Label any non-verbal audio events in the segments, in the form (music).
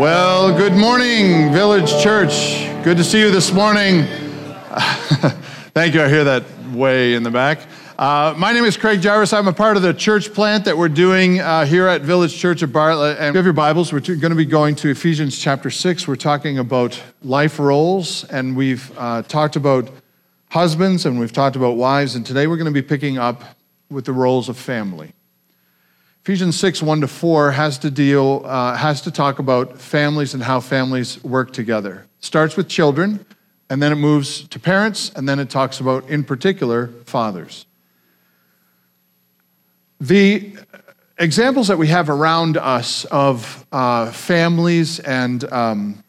Well, good morning, Village Church. Good to see you this morning. (laughs) Thank you. I hear that way in the back. Uh, my name is Craig Jarvis. I'm a part of the church plant that we're doing uh, here at Village Church of Bartlett. And if you have your Bibles, we're going to be going to Ephesians chapter 6. We're talking about life roles, and we've uh, talked about husbands and we've talked about wives, and today we're going to be picking up with the roles of family. Ephesians 6, 1 to 4 has to deal, uh, has to talk about families and how families work together. Starts with children, and then it moves to parents, and then it talks about, in particular, fathers. The examples that we have around us of uh, families and um,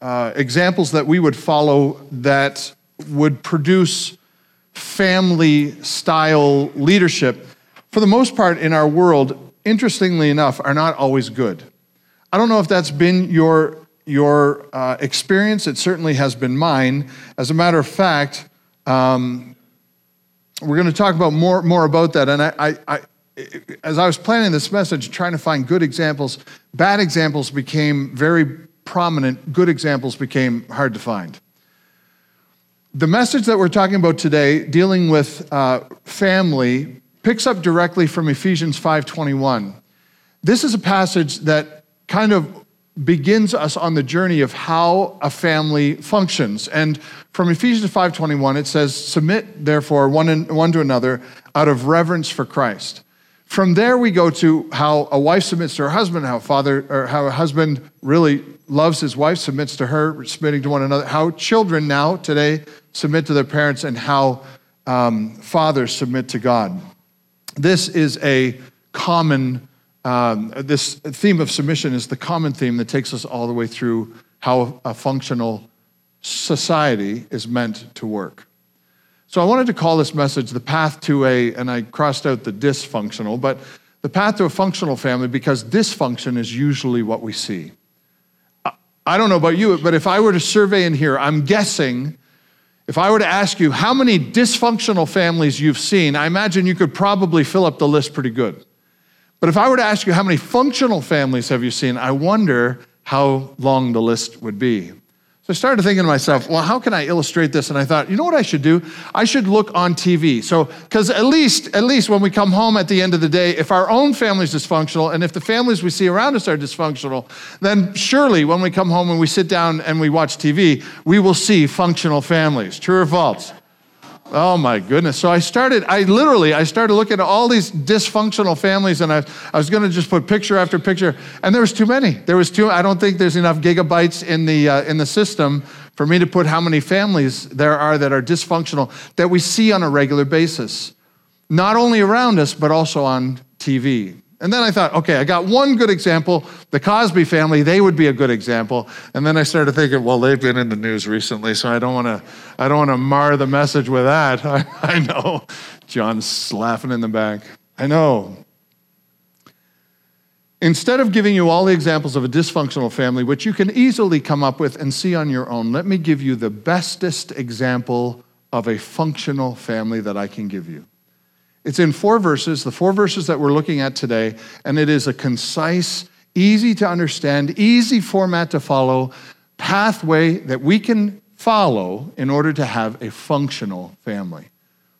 uh, examples that we would follow that would produce family style leadership, for the most part in our world, interestingly enough, are not always good. I don't know if that's been your, your uh, experience. It certainly has been mine. As a matter of fact, um, we're going to talk about more, more about that. And I, I, I, as I was planning this message, trying to find good examples, bad examples became very prominent, good examples became hard to find. The message that we're talking about today, dealing with uh, family, picks up directly from Ephesians 5:21. This is a passage that kind of begins us on the journey of how a family functions. And from Ephesians 5:21 it says submit therefore one, one to another out of reverence for Christ. From there we go to how a wife submits to her husband, how father or how a husband really loves his wife, submits to her, submitting to one another. How children now today submit to their parents, and how um, fathers submit to God. This is a common, um, this theme of submission is the common theme that takes us all the way through how a functional society is meant to work. So I wanted to call this message the path to a, and I crossed out the dysfunctional, but the path to a functional family because dysfunction is usually what we see. I don't know about you, but if I were to survey in here, I'm guessing if I were to ask you how many dysfunctional families you've seen, I imagine you could probably fill up the list pretty good. But if I were to ask you how many functional families have you seen, I wonder how long the list would be. So I started thinking to myself, well, how can I illustrate this? And I thought, you know what I should do? I should look on TV. So, because at least, at least when we come home at the end of the day, if our own family is dysfunctional and if the families we see around us are dysfunctional, then surely when we come home and we sit down and we watch TV, we will see functional families. True or false? Oh my goodness. So I started, I literally, I started looking at all these dysfunctional families and I, I was going to just put picture after picture and there was too many. There was too, I don't think there's enough gigabytes in the, uh, in the system for me to put how many families there are that are dysfunctional that we see on a regular basis. Not only around us, but also on TV. And then I thought, okay, I got one good example. The Cosby family, they would be a good example. And then I started thinking, well, they've been in the news recently, so I don't want to, I don't want to mar the message with that. (laughs) I, I know. John's laughing in the back. I know. Instead of giving you all the examples of a dysfunctional family, which you can easily come up with and see on your own, let me give you the bestest example of a functional family that I can give you. It's in four verses, the four verses that we're looking at today, and it is a concise, easy to understand, easy format to follow pathway that we can follow in order to have a functional family.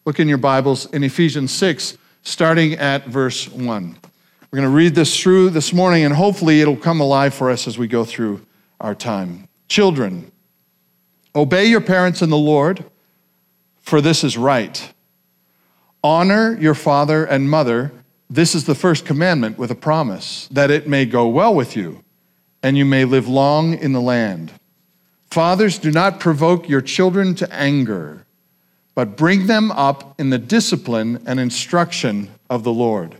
Look in your Bibles in Ephesians 6, starting at verse 1. We're going to read this through this morning, and hopefully it'll come alive for us as we go through our time. Children, obey your parents in the Lord, for this is right. Honor your father and mother. This is the first commandment with a promise that it may go well with you and you may live long in the land. Fathers, do not provoke your children to anger, but bring them up in the discipline and instruction of the Lord.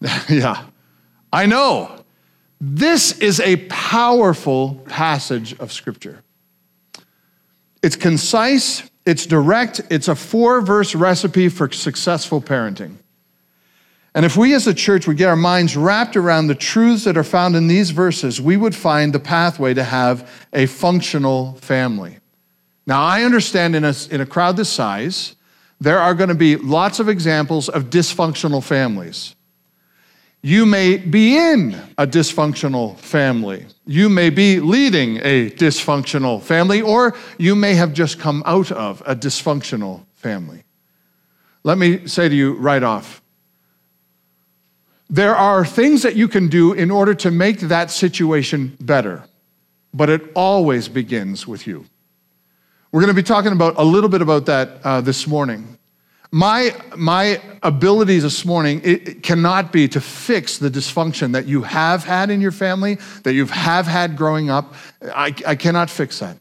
(laughs) yeah, I know. This is a powerful passage of Scripture. It's concise, it's direct, it's a four verse recipe for successful parenting. And if we as a church would get our minds wrapped around the truths that are found in these verses, we would find the pathway to have a functional family. Now, I understand in a, in a crowd this size, there are going to be lots of examples of dysfunctional families. You may be in a dysfunctional family. You may be leading a dysfunctional family, or you may have just come out of a dysfunctional family. Let me say to you right off there are things that you can do in order to make that situation better, but it always begins with you. We're going to be talking about a little bit about that uh, this morning. My, my ability this morning it, it cannot be to fix the dysfunction that you have had in your family, that you have had growing up. I, I cannot fix that.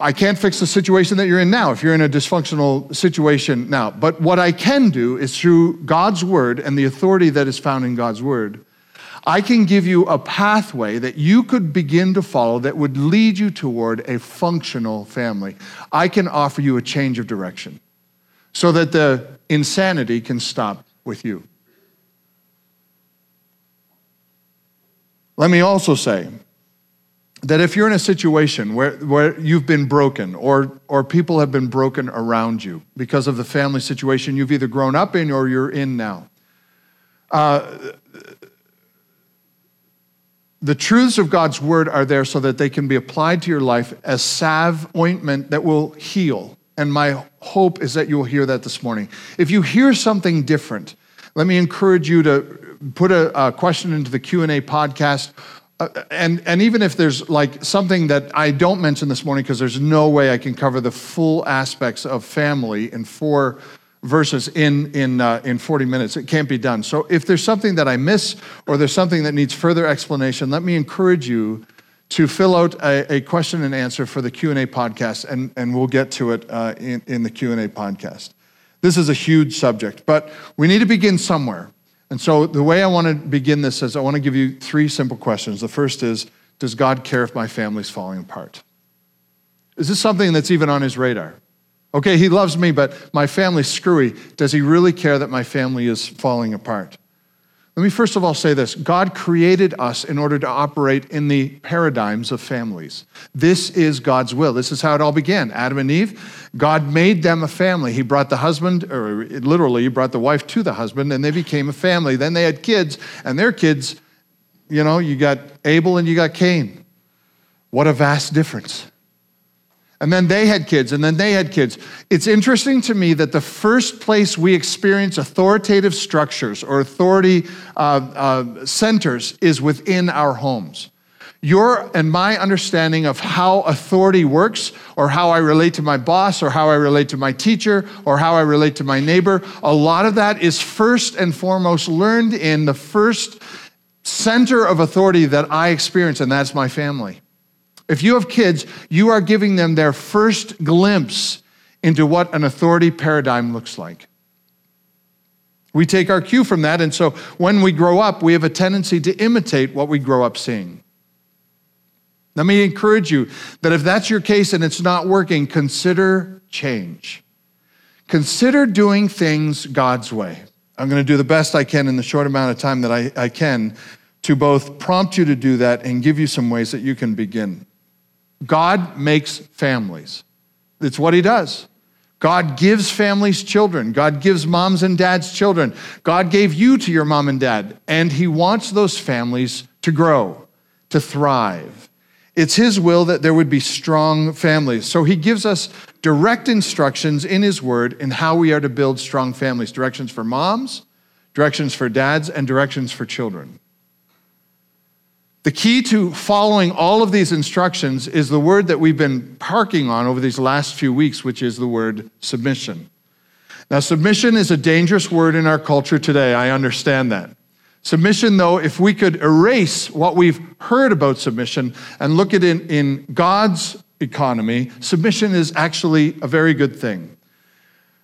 I can't fix the situation that you're in now if you're in a dysfunctional situation now. But what I can do is through God's word and the authority that is found in God's word, I can give you a pathway that you could begin to follow that would lead you toward a functional family. I can offer you a change of direction so that the insanity can stop with you. Let me also say that if you're in a situation where, where you've been broken or, or people have been broken around you because of the family situation you've either grown up in or you're in now, uh, the truths of God's word are there so that they can be applied to your life as salve ointment that will heal and my hope is that you'll hear that this morning. If you hear something different, let me encourage you to put a, a question into the Q&A podcast. Uh, and, and even if there's like something that I don't mention this morning, because there's no way I can cover the full aspects of family in four verses in, in, uh, in 40 minutes. It can't be done. So if there's something that I miss or there's something that needs further explanation, let me encourage you to fill out a, a, question and answer for the q&a podcast and, and we'll get to it uh, in, in the q&a podcast. This is a huge subject but we need to begin somewhere. And so the way i want to begin this is i want to give you three simple questions. The first is does god care if my family's falling apart? Is this something that's even on his radar? Okay he loves me but my family's screwy. Does he really care that my family is falling apart let me first of all say this God created us in order to operate in the paradigms of families. This is God's will. This is how it all began. Adam and Eve, God made them a family. He brought the husband, or literally, he brought the wife to the husband, and they became a family. Then they had kids, and their kids, you know, you got Abel and you got Cain. What a vast difference. And then they had kids, and then they had kids. It's interesting to me that the first place we experience authoritative structures or authority uh, uh, centers is within our homes. Your and my understanding of how authority works, or how I relate to my boss, or how I relate to my teacher, or how I relate to my neighbor, a lot of that is first and foremost learned in the first center of authority that I experience, and that's my family. If you have kids, you are giving them their first glimpse into what an authority paradigm looks like. We take our cue from that, and so when we grow up, we have a tendency to imitate what we grow up seeing. Let me encourage you that if that's your case and it's not working, consider change. Consider doing things God's way. I'm going to do the best I can in the short amount of time that I, I can to both prompt you to do that and give you some ways that you can begin. God makes families. It's what He does. God gives families children. God gives moms and dads children. God gave you to your mom and dad, and He wants those families to grow, to thrive. It's His will that there would be strong families. So He gives us direct instructions in His Word in how we are to build strong families directions for moms, directions for dads, and directions for children. The key to following all of these instructions is the word that we've been parking on over these last few weeks, which is the word submission. Now, submission is a dangerous word in our culture today. I understand that. Submission, though, if we could erase what we've heard about submission and look at it in, God's economy, submission is actually a very good thing.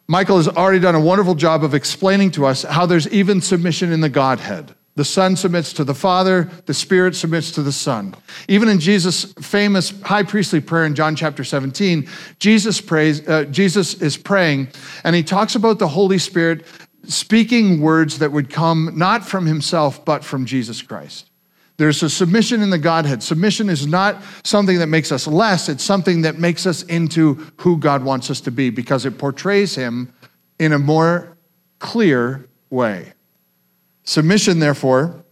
Michael has already done a wonderful job of explaining to us how there's even submission in the Godhead. The Son submits to the Father, the Spirit submits to the Son. Even in Jesus' famous high priestly prayer in John chapter 17, Jesus prays, uh, Jesus is praying, and he talks about the Holy Spirit speaking words that would come not from himself, but from Jesus Christ. There's a submission in the Godhead. Submission is not something that makes us less, it's something that makes us into who God wants us to be because it portrays him in a more clear way. Submission, therefore,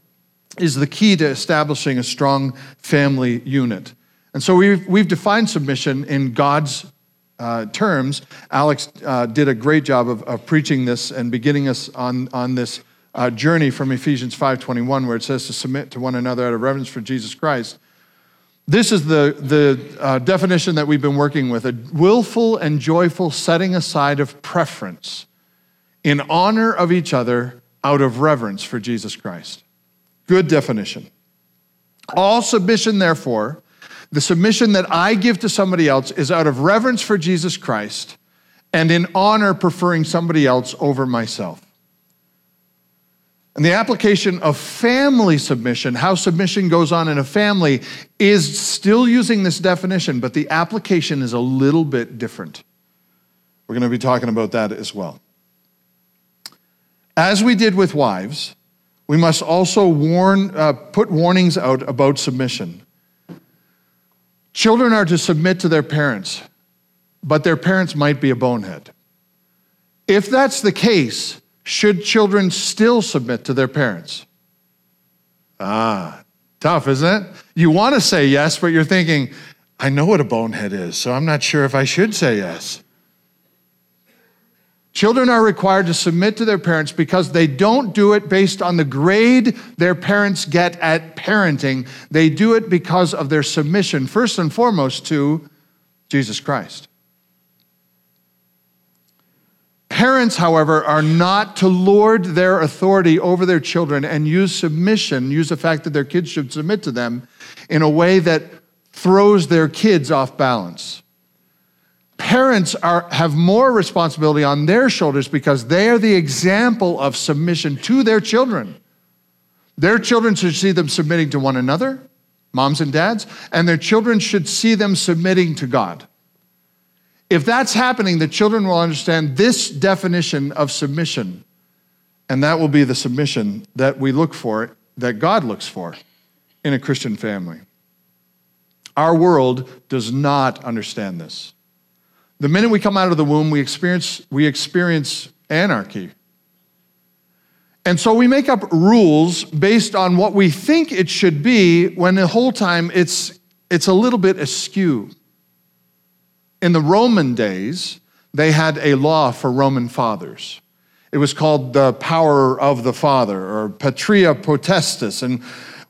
is the key to establishing a strong family unit. And so we've, we've defined submission in God's uh, terms. Alex uh, did a great job of, of, preaching this and beginning us on, on this uh, journey from Ephesians 5.21 where it says to submit to one another out of reverence for Jesus Christ. This is the, the uh, definition that we've been working with a willful and joyful setting aside of preference in honor of each other out of reverence for Jesus Christ. Good definition. All submission, therefore, the submission that I give to somebody else is out of reverence for Jesus Christ and in honor preferring somebody else over myself. And the application of family submission, how submission goes on in a family, is still using this definition, but the application is a little bit different. We're going to be talking about that as well. As we did with wives, we must also warn, uh, put warnings out about submission. Children are to submit to their parents, but their parents might be a bonehead. If that's the case, should children still submit to their parents? Ah, tough, isn't it? You want to say yes, but you're thinking, I know what a bonehead is, so I'm not sure if I should say yes. Children are required to submit to their parents because they don't do it based on the grade their parents get at parenting. They do it because of their submission, first and foremost, to Jesus Christ. Parents, however, are not to lord their authority over their children and use submission, use the fact that their kids should submit to them in a way that throws their kids off balance. Parents are, have more responsibility on their shoulders because they are the example of submission to their children. Their children should see them submitting to one another, moms and dads, and their children should see them submitting to God. If that's happening, the children will understand this definition of submission, and that will be the submission that we look for, that God looks for in a Christian family. Our world does not understand this. The minute we come out of the womb, we experience, we experience anarchy. And so we make up rules based on what we think it should be when the whole time it's, it's a little bit askew. In the Roman days, they had a law for Roman fathers. It was called the power of the father or patria potestas. And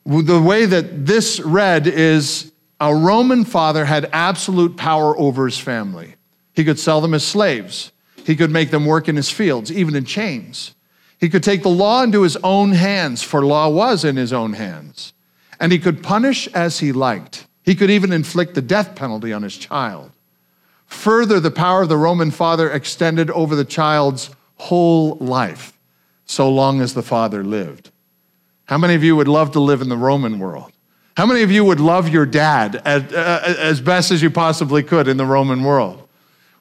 the way that this read is a Roman father had absolute power over his family. He could sell them as slaves, he could make them work in his fields, even in chains. He could take the law into his own hands, for law was in his own hands. And he could punish as he liked. He could even inflict the death penalty on his child. Further, the power of the Roman father extended over the child's whole life, so long as the father lived. How many of you would love to live in the Roman world? How many of you would love your dad as, uh, as best as you possibly could in the Roman world?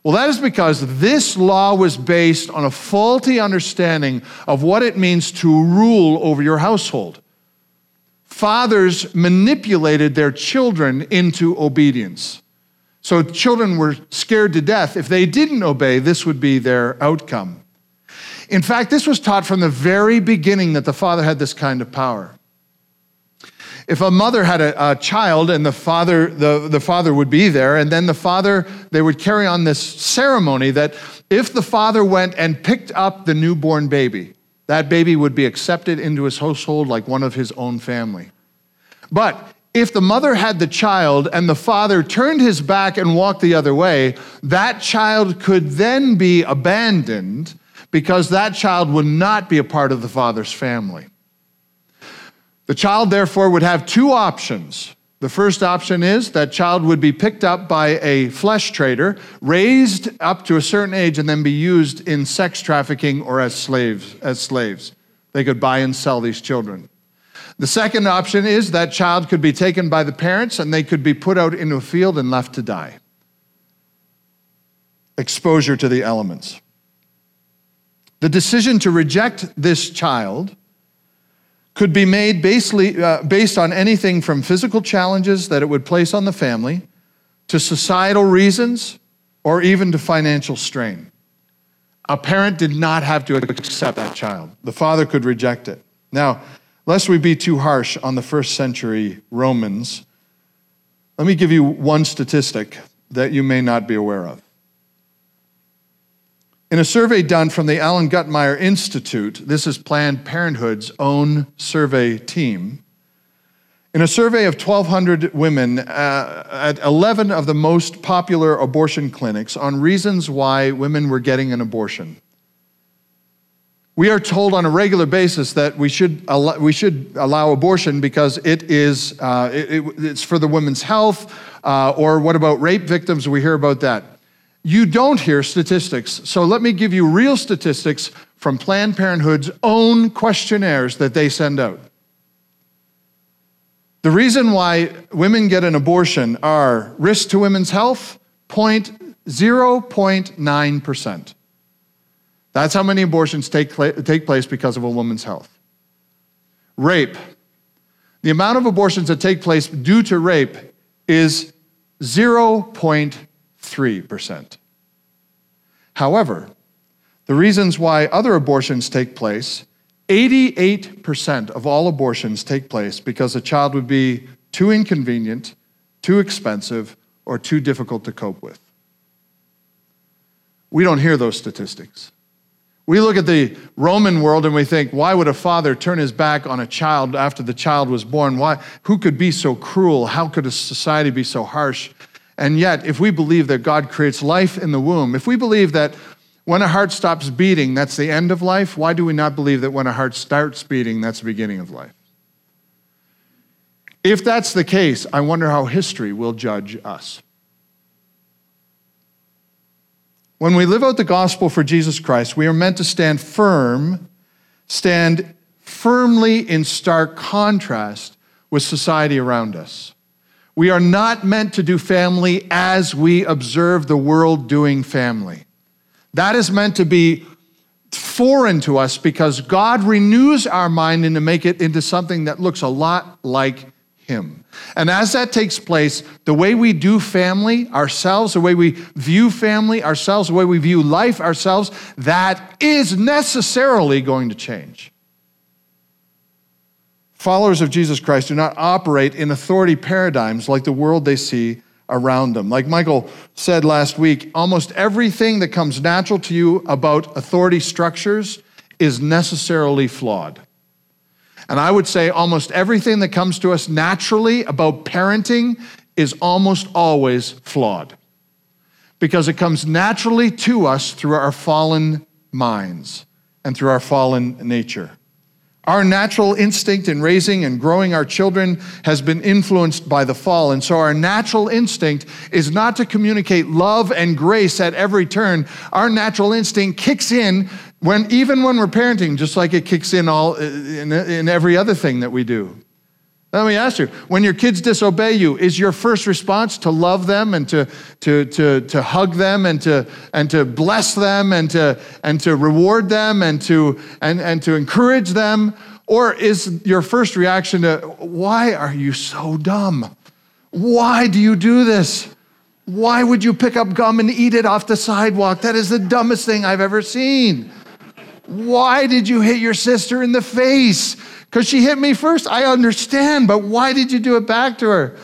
Well, that is because this law was based on a faulty understanding of what it means to rule over your household. Fathers manipulated their children into obedience. So children were scared to death. If they didn't obey, this would be their outcome. In fact, this was taught from the very beginning that the father had this kind of power. If a mother had a, a, child and the father, the, the father would be there, and then the father, they would carry on this ceremony that if the father went and picked up the newborn baby, that baby would be accepted into his household like one of his own family. But if the mother had the child and the father turned his back and walked the other way, that child could then be abandoned because that child would not be a part of the father's family. The child, therefore, would have two options. The first option is that child would be picked up by a flesh trader, raised up to a certain age, and then be used in sex trafficking or as slaves. As slaves. They could buy and sell these children. The second option is that child could be taken by the parents and they could be put out into a field and left to die. Exposure to the elements. The decision to reject this child could be made uh, based on anything from physical challenges that it would place on the family to societal reasons or even to financial strain. A parent did not have to accept that child, the father could reject it. Now, lest we be too harsh on the first century Romans, let me give you one statistic that you may not be aware of. In a survey done from the Alan Guttmacher Institute, this is Planned Parenthood's own survey team. In a survey of 1,200 women uh, at 11 of the most popular abortion clinics on reasons why women were getting an abortion, we are told on a regular basis that we should allow, we should allow abortion because it is uh, it, it's for the women's health. Uh, or what about rape victims? We hear about that. You don't hear statistics. So let me give you real statistics from Planned Parenthood's own questionnaires that they send out. The reason why women get an abortion are risk to women's health, 0.9%. That's how many abortions take, take place because of a woman's health. Rape. The amount of abortions that take place due to rape is 0.3%. However, the reasons why other abortions take place 88% of all abortions take place because a child would be too inconvenient, too expensive, or too difficult to cope with. We don't hear those statistics. We look at the Roman world and we think, why would a father turn his back on a child after the child was born? Why, who could be so cruel? How could a society be so harsh? And yet, if we believe that God creates life in the womb, if we believe that when a heart stops beating, that's the end of life, why do we not believe that when a heart starts beating, that's the beginning of life? If that's the case, I wonder how history will judge us. When we live out the gospel for Jesus Christ, we are meant to stand firm, stand firmly in stark contrast with society around us. We are not meant to do family as we observe the world doing family. That is meant to be foreign to us because God renews our mind and to make it into something that looks a lot like him. And as that takes place, the way we do family ourselves, the way we view family ourselves, the way we view life ourselves, that is necessarily going to change. Followers of Jesus Christ do not operate in authority paradigms like the world they see around them. Like Michael said last week, almost everything that comes natural to you about authority structures is necessarily flawed. And I would say almost everything that comes to us naturally about parenting is almost always flawed because it comes naturally to us through our fallen minds and through our fallen nature. Our natural instinct in raising and growing our children has been influenced by the fall. And so our natural instinct is not to communicate love and grace at every turn. Our natural instinct kicks in when, even when we're parenting, just like it kicks in all in, in every other thing that we do. Let me ask you, when your kids disobey you, is your first response to love them and to, to, to, to hug them and to, and to bless them and to, and to reward them and to, and, and to encourage them? Or is your first reaction to, why are you so dumb? Why do you do this? Why would you pick up gum and eat it off the sidewalk? That is the dumbest thing I've ever seen. Why did you hit your sister in the face? Because she hit me first. I understand, but why did you do it back to her?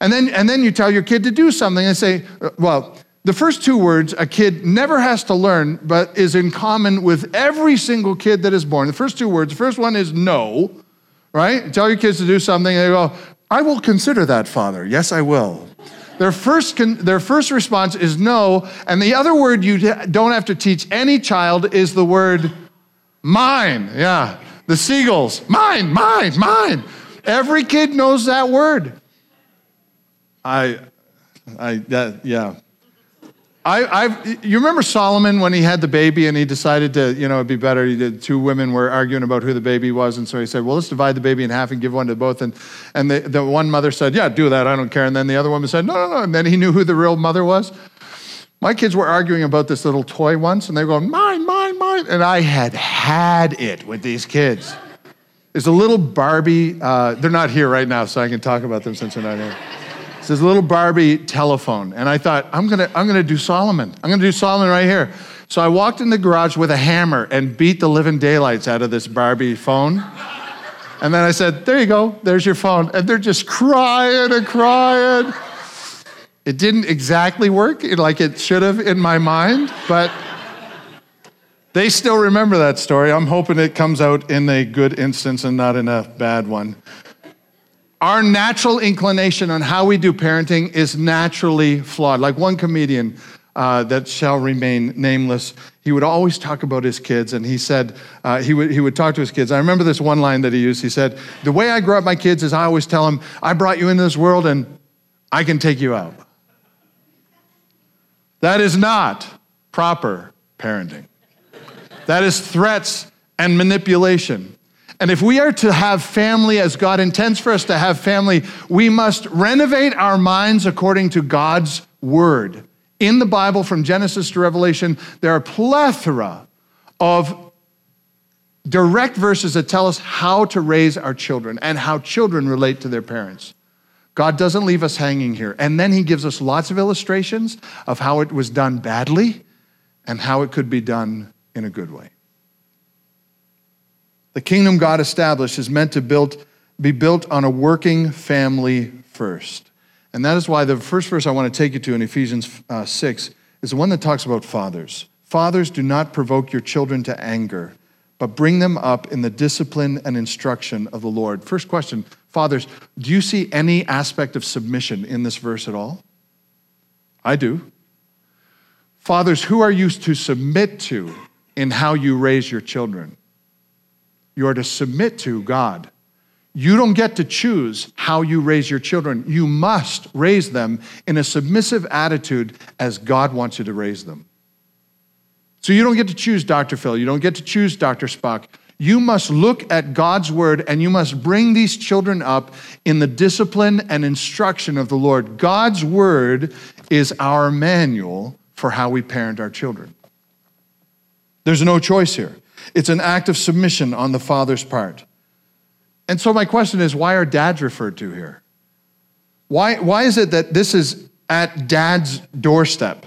And then, and then you tell your kid to do something and say, uh, well, the first two words a kid never has to learn, but is in common with every single kid that is born. The first two words, the first one is no, right? Tell your kids to do something, and they go, I will consider that, Father. Yes, I will. Their first, their first response is no. And the other word you don't have to teach any child is the word mine. Yeah. The seagulls. Mine, mine, mine. Every kid knows that word. I, I, that, yeah. I, I've, you remember Solomon when he had the baby and he decided to, you know, it'd be better. He did, two women were arguing about who the baby was, and so he said, "Well, let's divide the baby in half and give one to both." And and the, the one mother said, "Yeah, do that. I don't care." And then the other woman said, "No, no, no." And then he knew who the real mother was. My kids were arguing about this little toy once, and they were going, "Mine, mine, mine," and I had had it with these kids. There's a little Barbie. Uh, they're not here right now, so I can talk about them since they're not here. It's this little Barbie telephone. And I thought, I'm gonna, I'm gonna do Solomon. I'm gonna do Solomon right here. So I walked in the garage with a hammer and beat the living daylights out of this Barbie phone. And then I said, There you go, there's your phone. And they're just crying and crying. It didn't exactly work like it should have in my mind, but they still remember that story. I'm hoping it comes out in a good instance and not in a bad one. Our natural inclination on how we do parenting is naturally flawed. Like one comedian uh, that shall remain nameless, he would always talk about his kids, and he said, uh, he, would, he would talk to his kids. I remember this one line that he used. He said, The way I grow up my kids is I always tell them, I brought you into this world and I can take you out. That is not proper parenting. That is threats and manipulation. And if we are to have family as God intends for us to have family, we must renovate our minds according to God's word. In the Bible, from Genesis to Revelation, there are plethora of direct verses that tell us how to raise our children and how children relate to their parents. God doesn't leave us hanging here. And then he gives us lots of illustrations of how it was done badly and how it could be done in a good way. The kingdom God established is meant to build, be built on a working family first. And that is why the first verse I want to take you to in Ephesians uh, 6 is the one that talks about fathers. Fathers, do not provoke your children to anger, but bring them up in the discipline and instruction of the Lord. First question Fathers, do you see any aspect of submission in this verse at all? I do. Fathers, who are you to submit to in how you raise your children? You are to submit to God. You don't get to choose how you raise your children. You must raise them in a submissive attitude as God wants you to raise them. So you don't get to choose Dr. Phil. You don't get to choose Dr. Spock. You must look at God's word and you must bring these children up in the discipline and instruction of the Lord. God's word is our manual for how we parent our children. There's no choice here. It's an act of submission on the father's part. And so, my question is why are dads referred to here? Why, why is it that this is at dad's doorstep?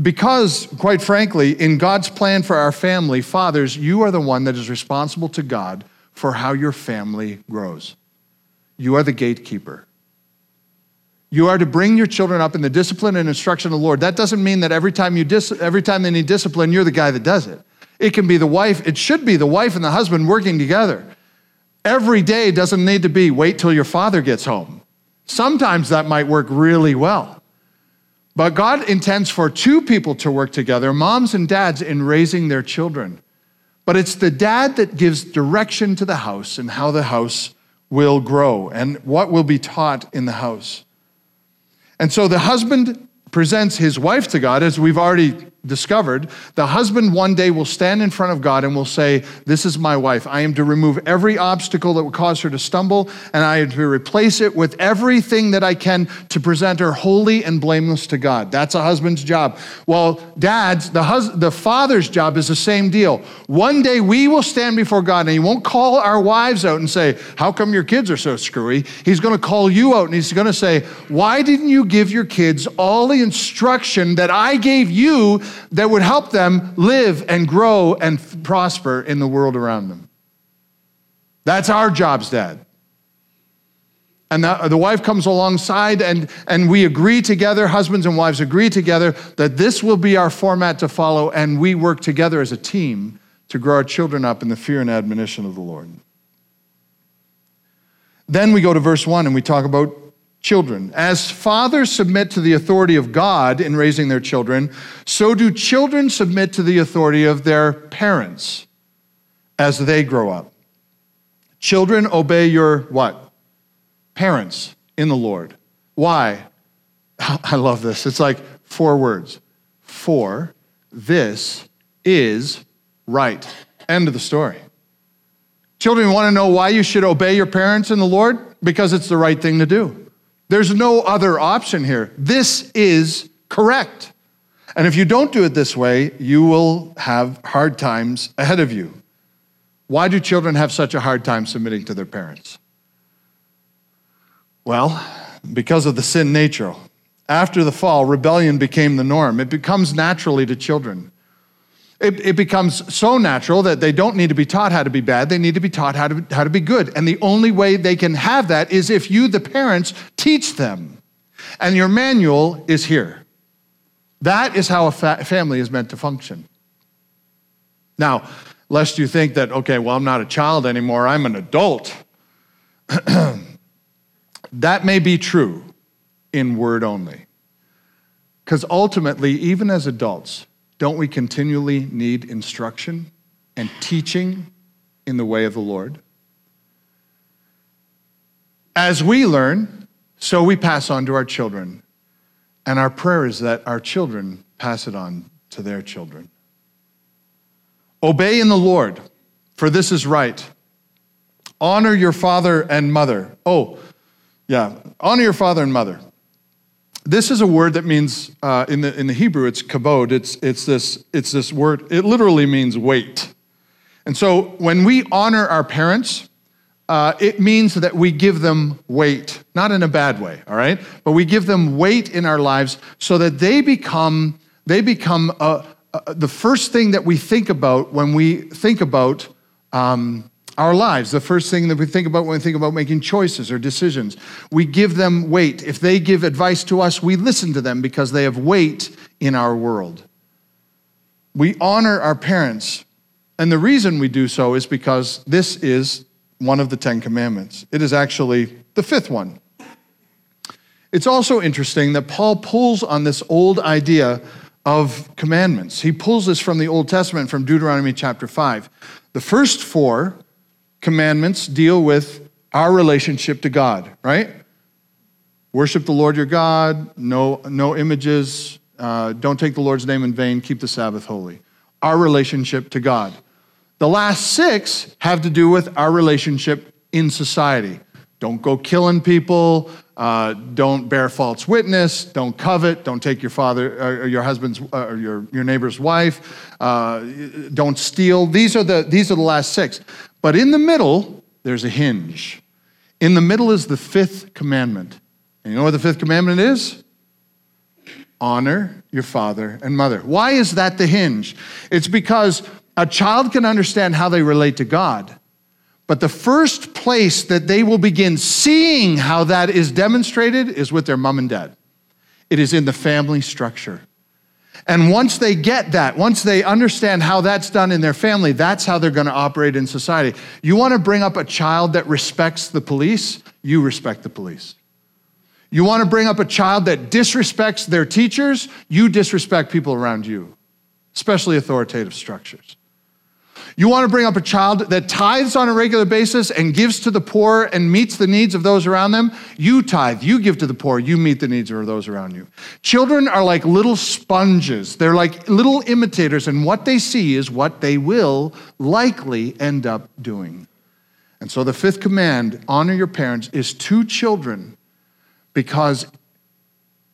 Because, quite frankly, in God's plan for our family, fathers, you are the one that is responsible to God for how your family grows. You are the gatekeeper. You are to bring your children up in the discipline and instruction of the Lord. That doesn't mean that every time, you dis- every time they need discipline, you're the guy that does it. It can be the wife, it should be the wife and the husband working together. Every day doesn't need to be wait till your father gets home. Sometimes that might work really well. But God intends for two people to work together, moms and dads, in raising their children. But it's the dad that gives direction to the house and how the house will grow and what will be taught in the house. And so the husband presents his wife to God, as we've already discovered, the husband one day will stand in front of God and will say, This is my wife. I am to remove every obstacle that would cause her to stumble, and I am to replace it with everything that I can to present her holy and blameless to God. That's a husband's job. Well, dads, the, hus- the father's job is the same deal. One day we will stand before God, and he won't call our wives out and say, How come your kids are so screwy? He's going to call you out, and he's going to say, Why didn't you give your kids all the instruction that I gave you? That would help them live and grow and prosper in the world around them. That's our jobs, Dad. And the, the, wife comes alongside, and, and we agree together, husbands and wives agree together, that this will be our format to follow, and we work together as a team to grow our children up in the fear and admonition of the Lord. Then we go to verse 1 and we talk about children. As fathers submit to the authority of God in raising their children, so do children submit to the authority of their parents as they grow up. Children, obey your what? Parents in the Lord. Why? (laughs) I love this. It's like four words. For this is right. End of the story. Children want to know why you should obey your parents in the Lord? Because it's the right thing to do. There's no other option here. This is correct. And if you don't do it this way, you will have hard times ahead of you. Why do children have such a hard time submitting to their parents? Well, because of the sin nature. After the fall, rebellion became the norm. It becomes naturally to children. It, it, becomes so natural that they don't need to be taught how to be bad. They need to be taught how to, how to be good. And the only way they can have that is if you, the parents, teach them. And your manual is here. That is how a fa- family is meant to function. Now, lest you think that, okay, well, I'm not a child anymore, I'm an adult. (clears throat) that may be true in word only. Because ultimately, even as adults, don't we continually need instruction and teaching in the way of the Lord? As we learn, so we pass on to our children. And our prayer is that our children pass it on to their children. Obey in the Lord, for this is right. Honor your father and mother. Oh, yeah, honor your father and mother. This is a word that means, uh, in, the, in the Hebrew, it's kabod. It's, it's, this, it's this word, it literally means weight. And so when we honor our parents, uh, it means that we give them weight, not in a bad way, all right? But we give them weight in our lives so that they become, they become uh, uh, the first thing that we think about when we think about um, our lives, the first thing that we think about when we think about making choices or decisions. We give them weight. If they give advice to us, we listen to them because they have weight in our world. We honor our parents. And the reason we do so is because this is one of the Ten Commandments. It is actually the fifth one. It's also interesting that Paul pulls on this old idea of commandments. He pulls this from the Old Testament, from Deuteronomy chapter 5. The first four commandments deal with our relationship to God, right? Worship the Lord your God, no, no images, uh, don't take the Lord's name in vain, keep the Sabbath holy. Our relationship to God. The last six have to do with our relationship in society. Don't go killing people, uh, don't bear false witness, don't covet, don't take your father uh, or your husband's uh, or your, your neighbor's wife, uh, don't steal. These are, the, these are the last six. But in the middle, there's a hinge. In the middle is the fifth commandment. And you know what the fifth commandment is? Honor your father and mother. Why is that the hinge? It's because a child can understand how they relate to God. But the first place that they will begin seeing how that is demonstrated is with their mom and dad. It is in the family structure. And once they get that, once they understand how that's done in their family, that's how they're going to operate in society. You want to bring up a child that respects the police, you respect the police. You want to bring up a child that disrespects their teachers, you disrespect people around you, especially authoritative structures. You want to bring up a child that tithes on a regular basis and gives to the poor and meets the needs of those around them? You tithe, you give to the poor, you meet the needs of those around you. Children are like little sponges. They're like little imitators, and what they see is what they will likely end up doing. And so the fifth command, honor your parents, is to children because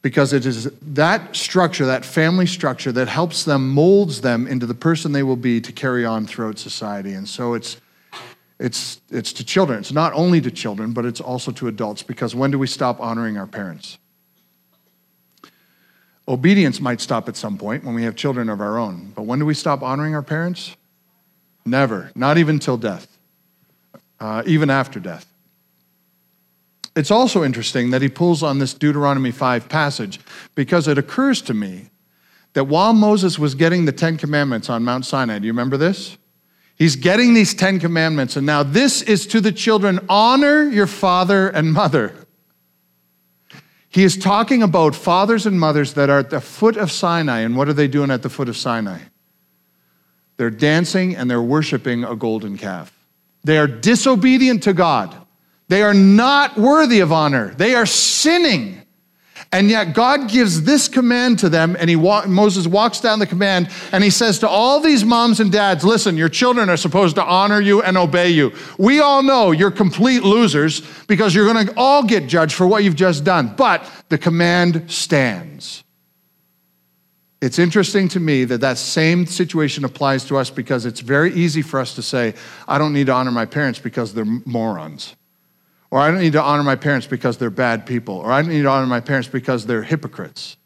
because it is that structure, that family structure, that helps them, molds them into the person they will be to carry on throughout society. And so it's, it's, it's to children. It's not only to children, but it's also to adults, because when do we stop honoring our parents? Obedience might stop at some point when we have children of our own, but when do we stop honoring our parents? Never, not even till death, uh, even after death. It's also interesting that he pulls on this Deuteronomy 5 passage because it occurs to me that while Moses was getting the Ten Commandments on Mount Sinai, do you remember this? He's getting these Ten Commandments, and now this is to the children honor your father and mother. He is talking about fathers and mothers that are at the foot of Sinai, and what are they doing at the foot of Sinai? They're dancing and they're worshiping a golden calf. They are disobedient to God. They are not worthy of honor. They are sinning. And yet God gives this command to them, and he Moses walks down the command, and he says to all these moms and dads, listen, your children are supposed to honor you and obey you. We all know you're complete losers because you're going to all get judged for what you've just done. But the command stands. It's interesting to me that that same situation applies to us because it's very easy for us to say, I don't need to honor my parents because they're morons. Or I don't need to honor my parents because they're bad people. Or I don't need to honor my parents because they're hypocrites.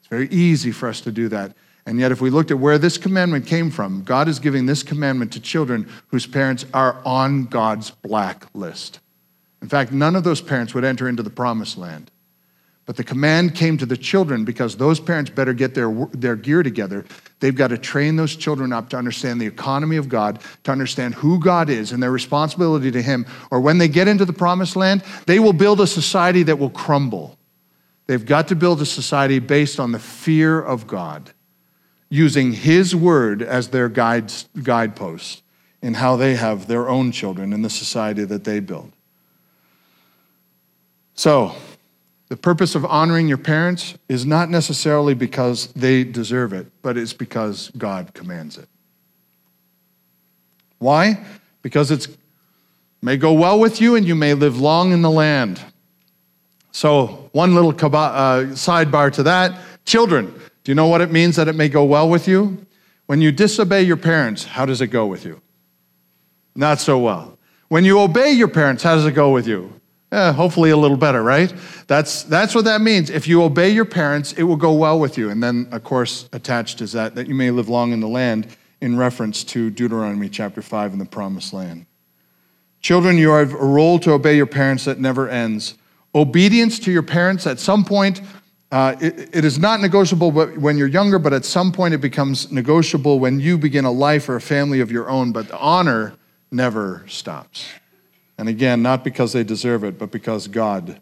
It's very easy for us to do that. And yet, if we looked at where this commandment came from, God is giving this commandment to children whose parents are on God's black list. In fact, none of those parents would enter into the promised land. But the command came to the children because those parents better get their, their gear together. They've got to train those children up to understand the economy of God, to understand who God is and their responsibility to Him. Or when they get into the promised land, they will build a society that will crumble. They've got to build a society based on the fear of God, using His word as their guide, guidepost in how they have their own children in the society that they build. So, the purpose of honoring your parents is not necessarily because they deserve it, but it's because God commands it. Why? Because it may go well with you and you may live long in the land. So, one little uh, sidebar to that children, do you know what it means that it may go well with you? When you disobey your parents, how does it go with you? Not so well. When you obey your parents, how does it go with you? Eh, hopefully a little better, right? That's, that's what that means. If you obey your parents, it will go well with you. And then, of course, attached is that, that you may live long in the land in reference to Deuteronomy chapter 5 in the promised land. Children, you have a role to obey your parents that never ends. Obedience to your parents at some point, uh, it, it is not negotiable when you're younger, but at some point it becomes negotiable when you begin a life or a family of your own. But the honor never stops. And again, not because they deserve it, but because God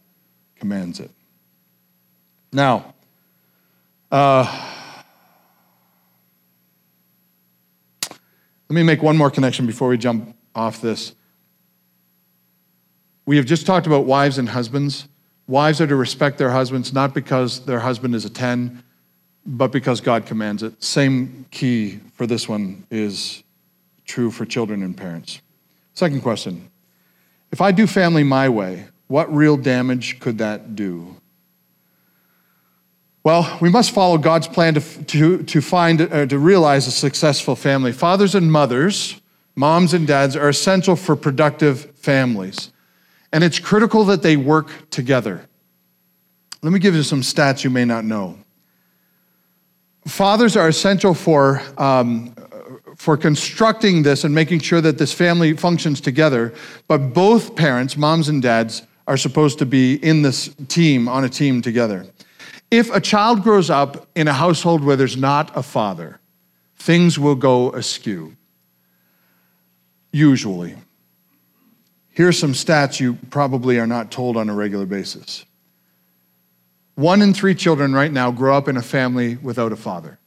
commands it. Now, uh, let me make one more connection before we jump off this. We have just talked about wives and husbands. Wives are to respect their husbands not because their husband is a 10, but because God commands it. Same key for this one is true for children and parents. Second question if I do family my way, what real damage could that do? Well, we must follow God's plan to, to, to find, uh, to realize a successful family. Fathers and mothers, moms and dads, are essential for productive families. And it's critical that they work together. Let me give you some stats you may not know. Fathers are essential for um, for constructing this and making sure that this family functions together. But both parents, moms and dads, are supposed to be in this team, on a team together. If a child grows up in a household where there's not a father, things will go askew. Usually. Here's some stats you probably are not told on a regular basis. One in three children right now grow up in a family without a father.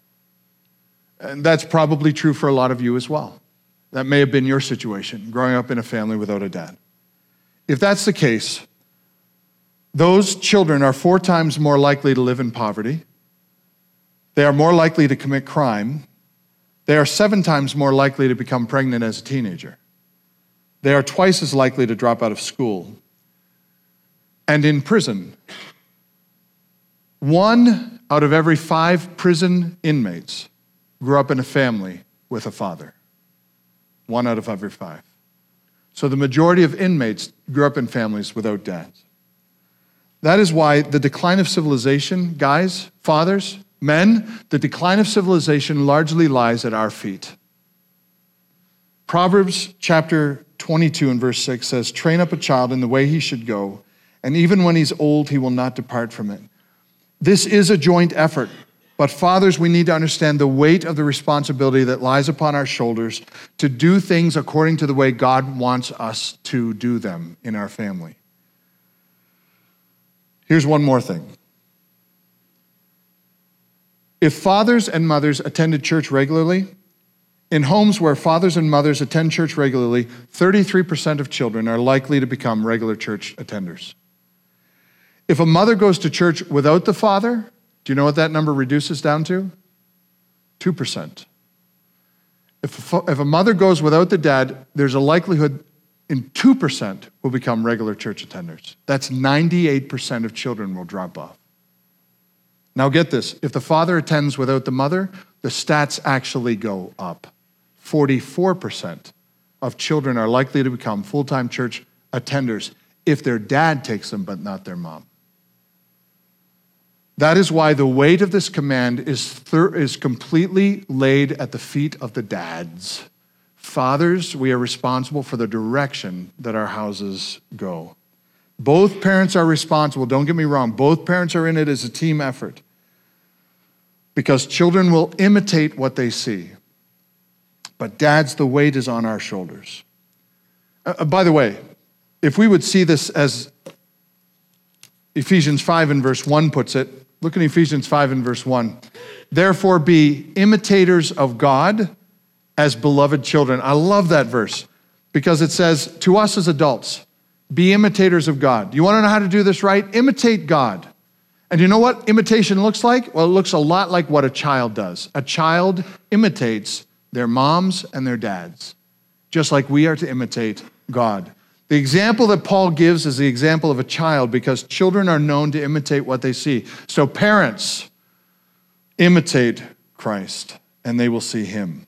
And that's probably true for a lot of you as well. That may have been your situation, growing up in a family without a dad. If that's the case, those children are four times more likely to live in poverty. They are more likely to commit crime. They are seven times more likely to become pregnant as a teenager. They are twice as likely to drop out of school. And in prison, one out of every five prison inmates grew up in a family with a father. One out of every five. So the majority of inmates grew up in families without dads. That is why the decline of civilization, guys, fathers, men, the decline of civilization largely lies at our feet. Proverbs chapter 22 and verse 6 says, Train up a child in the way he should go, and even when he's old, he will not depart from it. This is a joint effort but, fathers, we need to understand the weight of the responsibility that lies upon our shoulders to do things according to the way God wants us to do them in our family. Here's one more thing. If fathers and mothers attended church regularly, in homes where fathers and mothers attend church regularly, 33% of children are likely to become regular church attenders. If a mother goes to church without the father, do you know what that number reduces down to? 2%. If a, if a mother goes without the dad, there's a likelihood in 2% will become regular church attenders. That's 98% of children will drop off. Now, get this if the father attends without the mother, the stats actually go up. 44% of children are likely to become full time church attenders if their dad takes them, but not their mom. That is why the weight of this command is, thir- is completely laid at the feet of the dads. Fathers, we are responsible for the direction that our houses go. Both parents are responsible. Don't get me wrong. Both parents are in it as a team effort because children will imitate what they see. But dads, the weight is on our shoulders. Uh, uh by the way, if we would see this as Ephesians 5 and verse 1 puts it, look at Ephesians 5 and verse 1. Therefore, be imitators of God as beloved children. I love that verse because it says to us as adults, be imitators of God. You want to know how to do this right? Imitate God. And you know what imitation looks like? Well, it looks a lot like what a child does. A child imitates their moms and their dads, just like we are to imitate God. The example that Paul gives is the example of a child because children are known to imitate what they see. So, parents, imitate Christ and they will see him.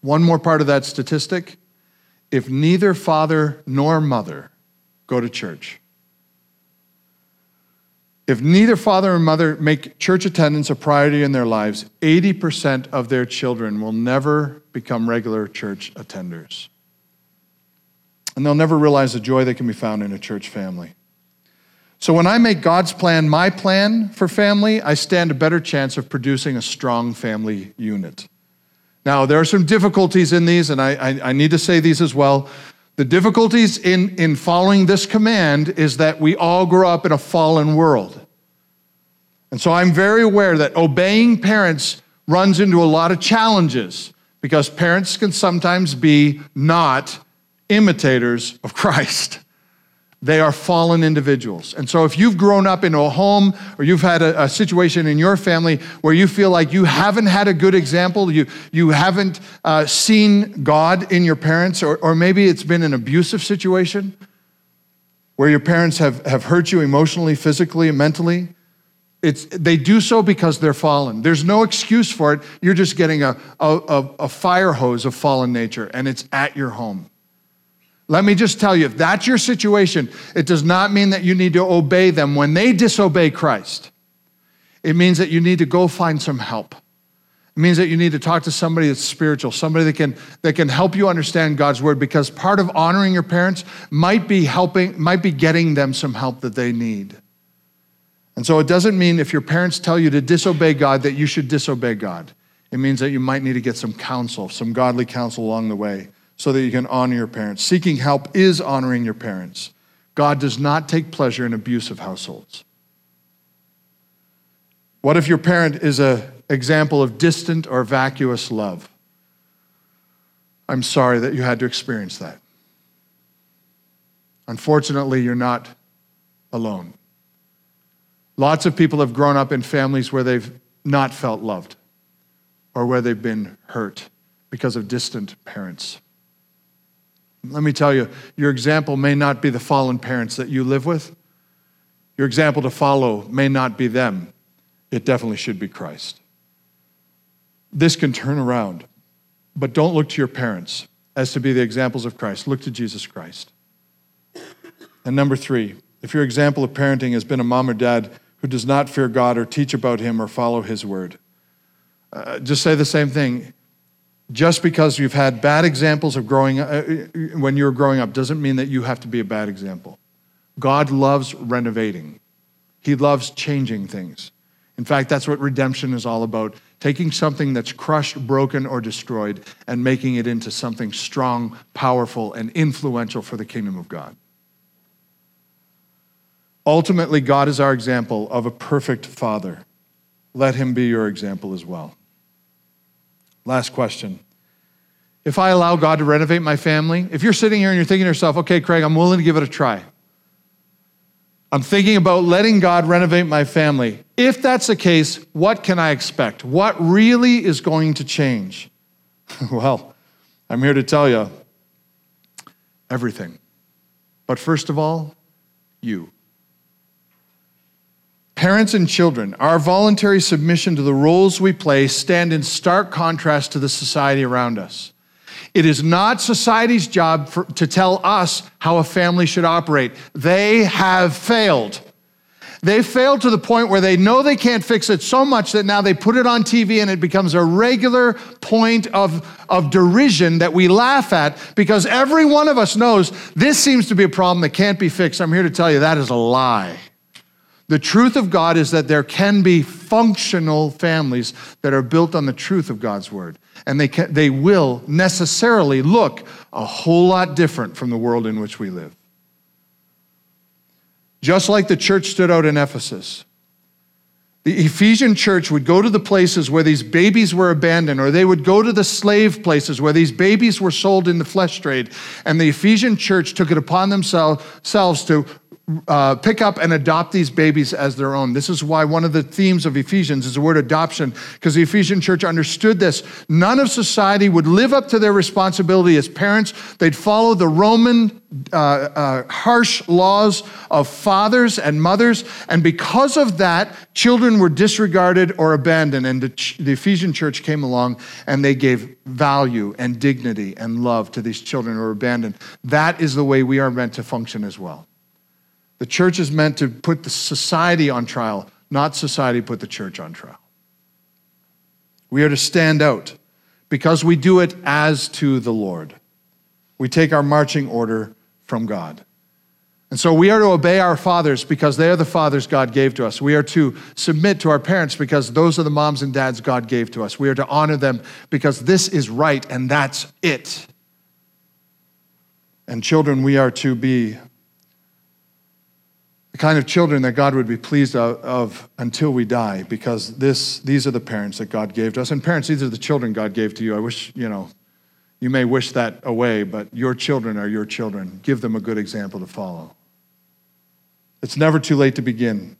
One more part of that statistic if neither father nor mother go to church, if neither father or mother make church attendance a priority in their lives, 80% of their children will never become regular church attenders. And they'll never realize the joy that can be found in a church family. So when I make God's plan my plan for family, I stand a better chance of producing a strong family unit. Now, there are some difficulties in these, and I, I, I, need to say these as well. The difficulties in, in following this command is that we all grow up in a fallen world. And so I'm very aware that obeying parents runs into a lot of challenges because parents can sometimes be not imitators of Christ. They are fallen individuals. And so, if you've grown up in a home or you've had a, a, situation in your family where you feel like you haven't had a good example, you, you haven't uh, seen God in your parents, or, or maybe it's been an abusive situation where your parents have, have hurt you emotionally, physically, and mentally, it's, they do so because they're fallen. There's no excuse for it. You're just getting a, a, a fire hose of fallen nature, and it's at your home. Let me just tell you if that's your situation, it does not mean that you need to obey them when they disobey Christ. It means that you need to go find some help. It means that you need to talk to somebody that's spiritual, somebody that can, that can help you understand God's word, because part of honoring your parents might be helping, might be getting them some help that they need. And so it doesn't mean if your parents tell you to disobey God that you should disobey God. It means that you might need to get some counsel, some godly counsel along the way so that you can honor your parents. Seeking help is honoring your parents. God does not take pleasure in abusive households. What if your parent is an example of distant or vacuous love? I'm sorry that you had to experience that. Unfortunately, you're not alone. Lots of people have grown up in families where they've not felt loved or where they've been hurt because of distant parents. Let me tell you, your example may not be the fallen parents that you live with. Your example to follow may not be them. It definitely should be Christ. This can turn around, but don't look to your parents as to be the examples of Christ. Look to Jesus Christ. And number three, if your example of parenting has been a mom or dad who does not fear God or teach about Him or follow His word, uh, just say the same thing just because you've had bad examples of growing uh, uh, when you were growing up doesn't mean that you have to be a bad example. God loves renovating. He loves changing things. In fact, that's what redemption is all about taking something that's crushed, broken, or destroyed and making it into something strong, powerful, and influential for the kingdom of God. Ultimately, God is our example of a perfect father. Let him be your example as well. Last question. If I allow God to renovate my family, if you're sitting here and you're thinking to yourself, okay, Craig, I'm willing to give it a try. I'm thinking about letting God renovate my family. If that's the case, what can I expect? What really is going to change? (laughs) well, I'm here to tell you everything. But first of all, you. Parents and children, our voluntary submission to the roles we play stand in stark contrast to the society around us. It is not society's job for, to tell us how a family should operate. They have failed. They failed to the point where they know they can't fix it so much that now they put it on TV and it becomes a regular point of, of derision that we laugh at because every one of us knows this seems to be a problem that can't be fixed. I'm here to tell you that is a lie. The truth of God is that there can be functional families that are built on the truth of God's word. And they, can, they will necessarily look a whole lot different from the world in which we live. Just like the church stood out in Ephesus, the Ephesian church would go to the places where these babies were abandoned, or they would go to the slave places where these babies were sold in the flesh trade. And the Ephesian church took it upon themselves to uh, pick up and adopt these babies as their own. This is why one of the themes of Ephesians is the word adoption, because the Ephesian church understood this. None of society would live up to their responsibility as parents. They'd follow the Roman uh, uh, harsh laws of fathers and mothers, and because of that, children were disregarded or abandoned. And the, the Ephesian church came along and they gave value and dignity and love to these children who were abandoned. That is the way we are meant to function as well. The church is meant to put the society on trial, not society put the church on trial. We are to stand out because we do it as to the Lord. We take our marching order from God. And so we are to obey our fathers because they are the fathers God gave to us. We are to submit to our parents because those are the moms and dads God gave to us. We are to honor them because this is right and that's it. And children, we are to be the kind of children that God would be pleased of, of, until we die, because this, these are the parents that God gave to us. And parents, these are the children God gave to you. I wish, you know, you may wish that away, but your children are your children. Give them a good example to follow. It's never too late to begin.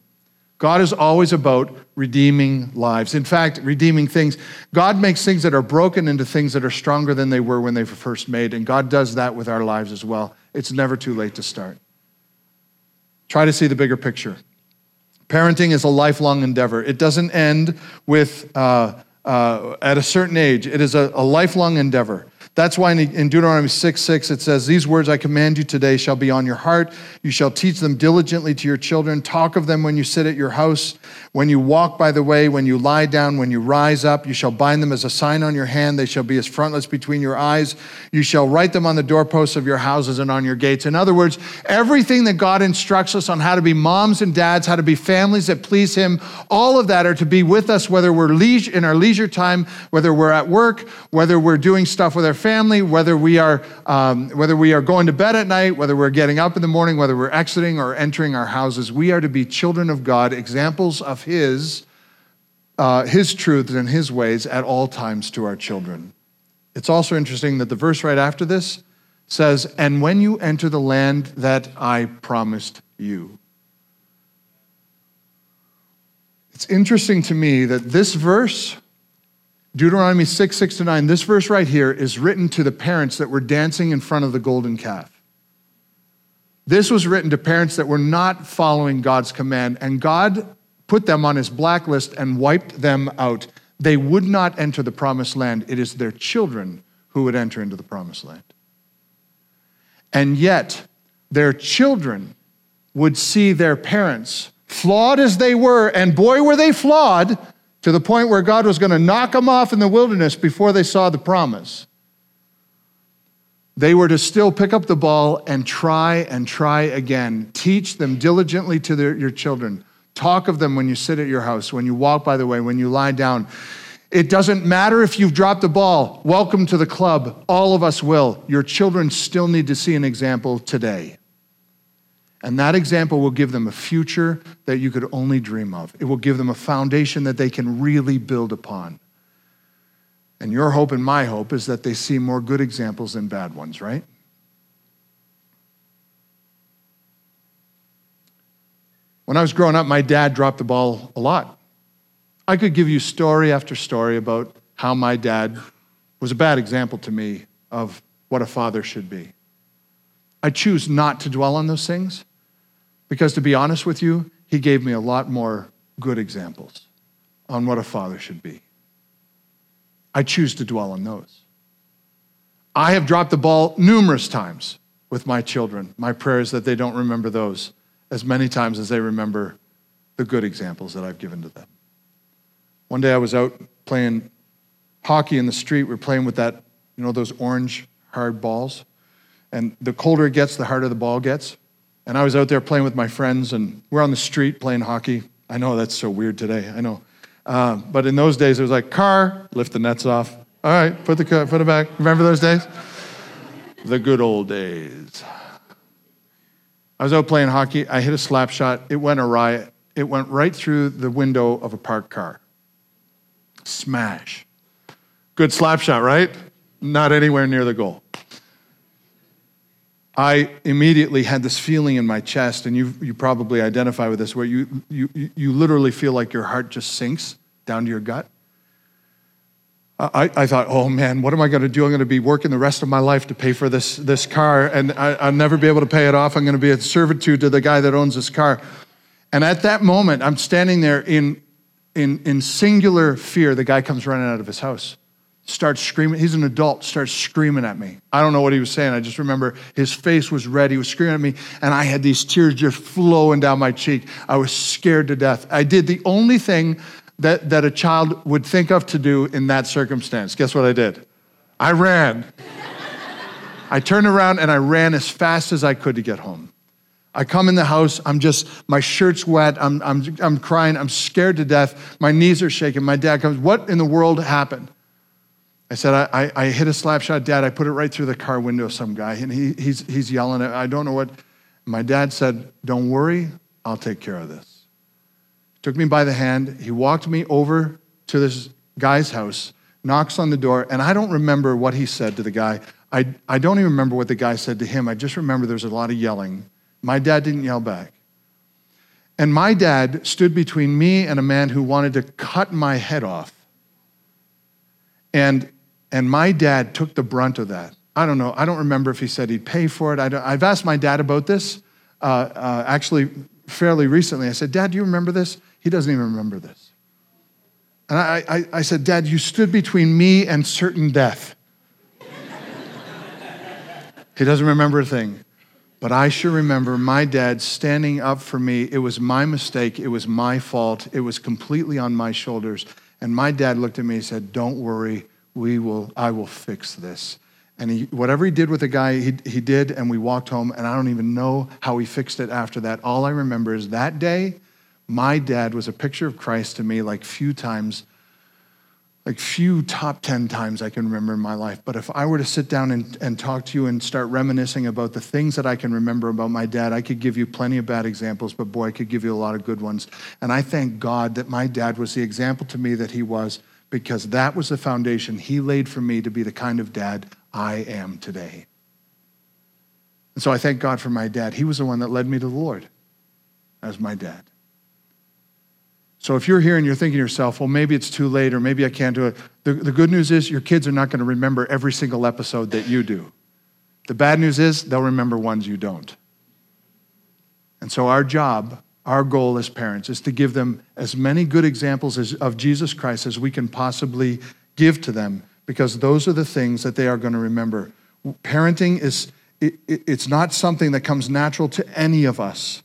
God is always about redeeming lives. In fact, redeeming things. God makes things that are broken into things that are stronger than they were when they were first made, and God does that with our lives as well. It's never too late to start. Try to see the bigger picture. Parenting is a lifelong endeavor. It doesn't end with uh, uh, at a certain age. It is a, a lifelong endeavor. That's why in Deuteronomy 6 6, it says, These words I command you today shall be on your heart. You shall teach them diligently to your children. Talk of them when you sit at your house, when you walk by the way, when you lie down, when you rise up. You shall bind them as a sign on your hand. They shall be as frontlets between your eyes. You shall write them on the doorposts of your houses and on your gates. In other words, everything that God instructs us on how to be moms and dads, how to be families that please Him, all of that are to be with us, whether we're in our leisure time, whether we're at work, whether we're doing stuff with our family family, whether we are um, whether we are going to bed at night, whether we're getting up in the morning, whether we're exiting or entering our houses, we are to be children of God, examples of His uh, His truths and His ways at all times to our children. It's also interesting that the verse right after this says, "And when you enter the land that I promised you." It's interesting to me that this verse Deuteronomy 6, 6 to 9, this verse right here is written to the parents that were dancing in front of the golden calf. This was written to parents that were not following God's command, and God put them on his blacklist and wiped them out. They would not enter the promised land. It is their children who would enter into the promised land. And yet, their children would see their parents, flawed as they were, and boy, were they flawed, to the point where God was going to knock them off in the wilderness before they saw the promise. They were to still pick up the ball and try and try again. Teach them diligently to their, your children. Talk of them when you sit at your house, when you walk by the way, when you lie down. It doesn't matter if you've dropped the ball. Welcome to the club. All of us will. Your children still need to see an example today. And that example will give them a future that you could only dream of. It will give them a foundation that they can really build upon. And your hope and my hope is that they see more good examples than bad ones, right? When I was growing up, my dad dropped the ball a lot. I could give you story after story about how my dad was a bad example to me of what a father should be. I choose not to dwell on those things because to be honest with you, he gave me a lot more good examples on what a father should be. I choose to dwell on those. I have dropped the ball numerous times with my children. My prayer is that they don't remember those as many times as they remember the good examples that I've given to them. One day I was out playing hockey in the street. We are playing with that, you know, those orange hard balls. And the colder it gets, the harder the ball gets. And I was out there playing with my friends, and we're on the street playing hockey. I know that's so weird today. I know. Uh, but in those days, it was like, car, lift the nets off. All right, put, the, put it back. Remember those days? the good old days. I was out playing hockey. I hit a slap shot. It went awry. It went right through the window of a parked car. Smash. Good slap shot, right? Not anywhere near the goal. I immediately had this feeling in my chest, and you, you probably identify with this, where you, you, you literally feel like your heart just sinks down to your gut. I, I thought, oh man, what am I going to do? I'm going to be working the rest of my life to pay for this, this car, and I, will never be able to pay it off. I'm going to be a servitude to the guy that owns this car. And at that moment, I'm standing there in, in, in singular fear. The guy comes running out of his house, starts screaming. He's an adult, starts screaming at me. I don't know what he was saying. I just remember his face was red. He was screaming at me, and I had these tears just flowing down my cheek. I was scared to death. I did the only thing that, that a child would think of to do in that circumstance. Guess what I did? I ran. (laughs) I turned around and I ran as fast as I could to get home. I come in the house, I'm just, my shirt's wet, I'm, I'm, I'm crying, I'm scared to death, my knees are shaking. My dad comes, What in the world happened? I said, I, I, I hit a slap shot, Dad. I put it right through the car window of some guy, and he, he's, he's yelling at I don't know what. My dad said, Don't worry, I'll take care of this took me by the hand. He walked me over to this guy's house, knocks on the door, and I don't remember what he said to the guy. I, I don't even remember what the guy said to him. I just remember there was a lot of yelling. My dad didn't yell back. And my dad stood between me and a man who wanted to cut my head off. And, and my dad took the brunt of that. I don't know. I don't remember if he said he'd pay for it. I have asked my dad about this uh, uh, actually fairly recently. I said, Dad, do you remember this? He doesn't even remember this. And I, I, I said, Dad, you stood between me and certain death. (laughs) he doesn't remember a thing. But I sure remember my dad standing up for me. It was my mistake. It was my fault. It was completely on my shoulders. And my dad looked at me and said, Don't worry, we will, I will fix this. And he, whatever he did with the guy, he, he did, and we walked home, and I don't even know how he fixed it after that. All I remember is that day my dad was a picture of Christ to me like few times, like few top 10 times I can remember in my life. But if I were to sit down and, and talk to you and start reminiscing about the things that I can remember about my dad, I could give you plenty of bad examples, but boy, I could give you a lot of good ones. And I thank God that my dad was the example to me that he was because that was the foundation he laid for me to be the kind of dad I am today. And so I thank God for my dad. He was the one that led me to the Lord as my dad. So if you're here and you're thinking to yourself, well, maybe it's too late or maybe I can't do it, the, the good news is your kids are not going to remember every single episode that you do. The bad news is they'll remember ones you don't. And so our job, our goal as parents, is to give them as many good examples as, of Jesus Christ as we can possibly give to them because those are the things that they are going to remember. Parenting is, it, it, it's not something that comes natural to any of us.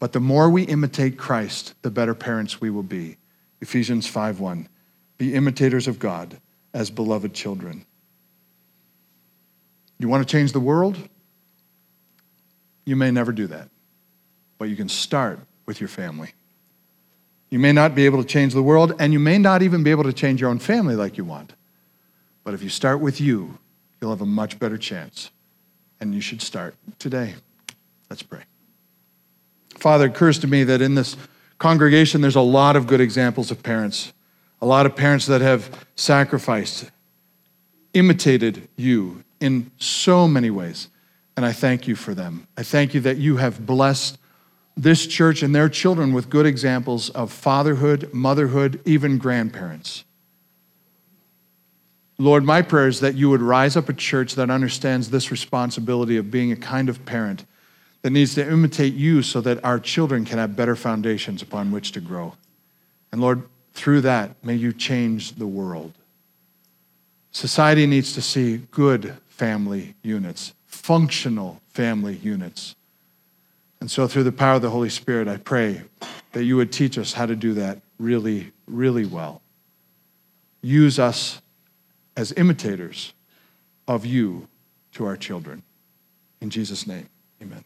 But the more we imitate Christ, the better parents we will be. Ephesians 5:1. Be imitators of God as beloved children. You want to change the world? You may never do that. You can start with your family. You may not be able to change the world, and you may not even be able to change your own family like you want. But if you start with you, you'll have a much better chance. And you should start today. Let's pray. Father, it occurs to me that in this congregation, there's a lot of good examples of parents, a lot of parents that have sacrificed, imitated you in so many ways. And I thank you for them. I thank you that you have blessed this church and their children with good examples of fatherhood, motherhood, even grandparents. Lord, my prayer is that you would rise up a church that understands this responsibility of being a kind of parent that needs to imitate you so that our children can have better foundations upon which to grow. And Lord, through that, may you change the world. Society needs to see good family units, functional family units. And so, through the power of the Holy Spirit, I pray that you would teach us how to do that really, really well. Use us as imitators of you to our children. In Jesus' name, amen.